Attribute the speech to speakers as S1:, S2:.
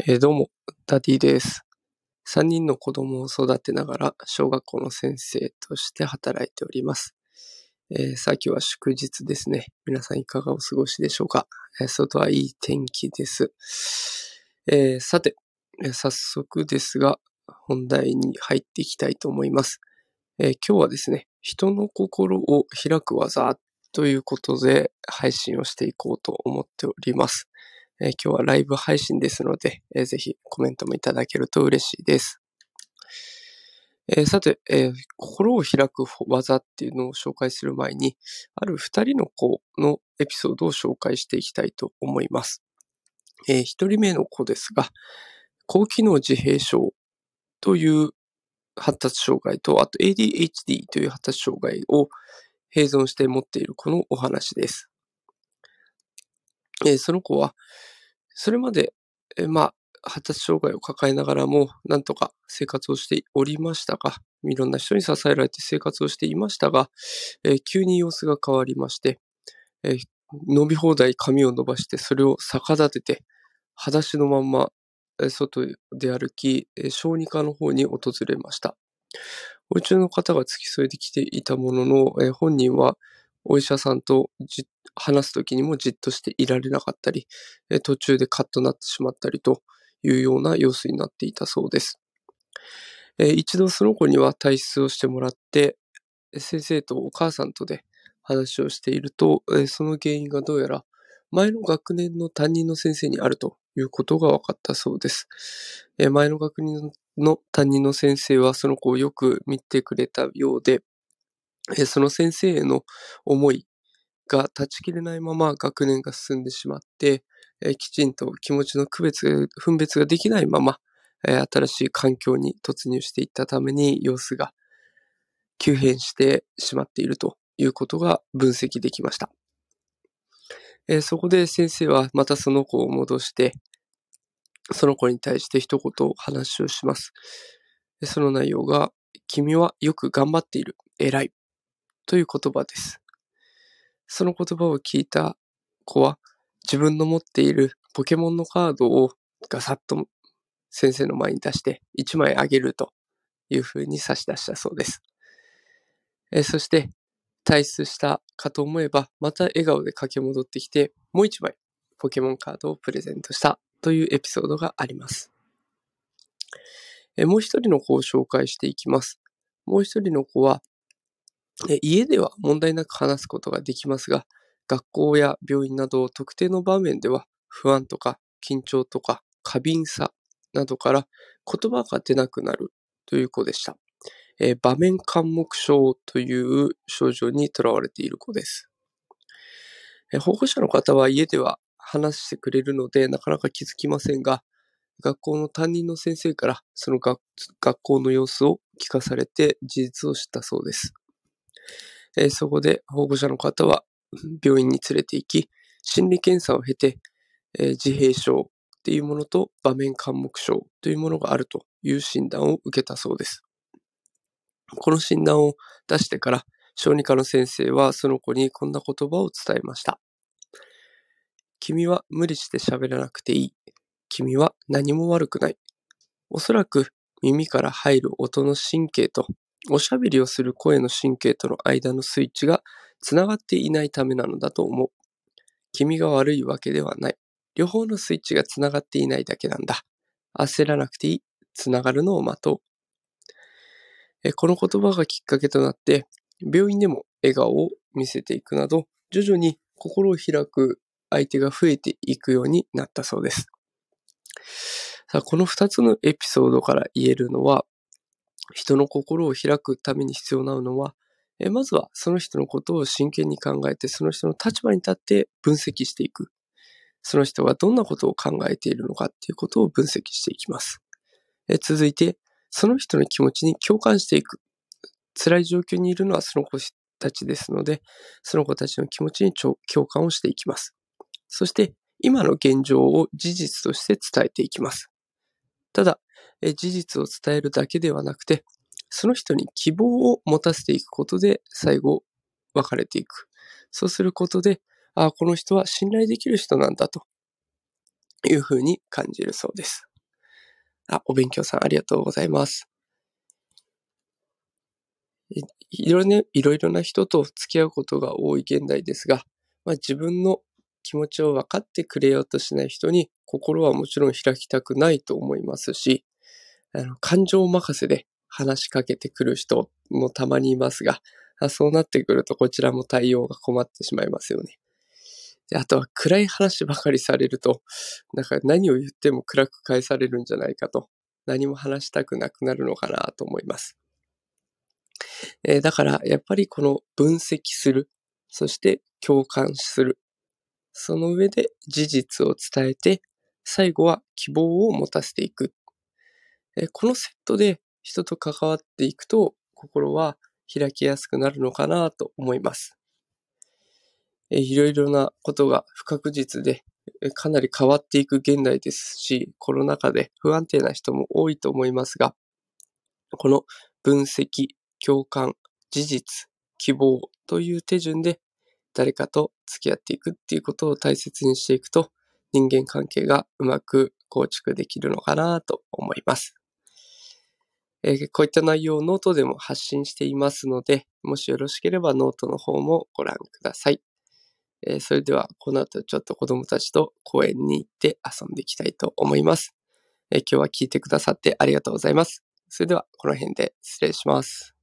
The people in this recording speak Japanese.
S1: えーどうも、ダディです。3人の子供を育てながら小学校の先生として働いております。えーさっきは祝日ですね。皆さんいかがお過ごしでしょうか、えー外はいい天気です。えーさて、え早速ですが、本題に入っていきたいと思います。え今日はですね、人の心を開く技ということで配信をしていこうと思っております。えー今日はライブ配信ですので、えーぜひコメントもいただけると嬉しいです。えーさて、えー心を開く技っていうのを紹介する前に、ある二人の子のエピソードを紹介していきたいと思います。えー一人目の子ですが、高機能自閉症という発達障害と、あと ADHD という発達障害を併存して持っている子のお話です。えーその子は、それまで、えまあ、発達障害を抱えながらも、なんとか生活をしておりましたが、いろんな人に支えられて生活をしていましたが、えー急に様子が変わりまして、えー伸び放題髪を伸ばして、それを逆立てて、裸足のまんま、えー外で歩き、えー小児科の方に訪れました。お家の方が付き添いで来ていたものの、えー本人はお医者さんとじ話すときにもじっとしていられなかったり、途中でカッとなってしまったりというような様子になっていたそうです。え一度その子には体質をしてもらって、先生とお母さんとで話をしていると、えその原因がどうやら前の学年の担任の先生にあるということが分かったそうです。え前の学年の担任の先生はその子をよく見てくれたようで、えその先生への思いが断ち切れないまま学年が進んでしまって、えきちんと気持ちの区別、分別ができないまま、え新しい環境に突入していったために様子が急変してしまっているということが分析できました。えそこで先生はまたその子を戻して、その子に対して一言話をします。その内容が、君はよく頑張っている。偉い。という言葉です。その言葉を聞いた子は、自分の持っているポケモンのカードをガサッと先生の前に出して1枚あげるというふうに差し出したそうです。えそして、退出したかと思えば、また笑顔で駆け戻ってきて、もう1枚ポケモンカードをプレゼントしたというエピソードがあります。えもう一人の子を紹介していきます。もう一人の子は、家では問題なく話すことができますが、学校や病院など特定の場面では不安とか緊張とか過敏さなどから言葉が出なくなるという子でした。えー場面緘黙症という症状にとらわれている子です。えー保護者の方は家では話してくれるのでなかなか気づきませんが、学校の担任の先生からその学学校の様子を聞かされて事実を知ったそうです。えーそこで保護者の方は 病院に連れて行き、心理検査を経て、えー自閉症っていうものと場面緘黙症というものがあるという診断を受けたそうです。この診断を出してから、小児科の先生はその子にこんな言葉を伝えました。君は無理して喋らなくていい。君は何も悪くない。おそらく耳から入る音の神経とおしゃべりをする声の神経との間のスイッチがつながっていないためなのだと思う。君が悪いわけではない。両方のスイッチがつながっていないだけなんだ。焦らなくていい。つながるのを待とう。えこの言葉がきっかけとなって、病院でも笑顔を見せていくなど、徐々に心を開く相手が増えていくようになったそうです。さあ、この二つのエピソードから言えるのは、人の心を開くために必要なのは、えまずはその人のことを真剣に考えて、その人の立場に立って分析していく。その人がどんなことを考えているのかっていうことを分析していきます。え続いて、その人の気持ちに共感していく。辛い状況にいるのはその子たちですので、その子たちの気持ちに共感をしていきます。そして、今の現状を事実として伝えていきます。ただ、事実を伝えるだけではなくて、その人に希望を持たせていくことで、最後、別れていく。そうすることで、ああ、この人は信頼できる人なんだというふうに感じるそうです。あ、お勉強さんありがとうございます。いろね、いろいろな人と付き合うことが多い現代ですが、まあ、自分の気持ちを分かってくれようとしない人に心はもちろん開きたくないと思いますし、あの感情任せで話しかけてくる人もたまにいますが、そうなってくるとこちらも対応が困ってしまいますよね。あとは暗い話ばかりされると、なんか何を言っても暗く返されるんじゃないかと、何も話したくなくなるのかなと思います。えー、だからやっぱりこの分析する、そして共感する。その上で事実を伝えて、最後は希望を持たせていく。え、このセットで人と関わっていくと、心は開きやすくなるのかなと思います。え、いろいろなことが不確実で、かなり変わっていく現代ですし、コロナ禍で不安定な人も多いと思いますが、この分析、共感、事実、希望という手順で誰かと付き合っていくっていうことを大切にしていくと人間関係がうまく構築できるのかなと思います。えー、こういった内容をノートでも発信していますので、もしよろしければノートの方もご覧ください。えー、それではこの後ちょっと子供たちと公園に行って遊んでいきたいと思います。えー、今日は聞いてくださってありがとうございます。それではこの辺で失礼します。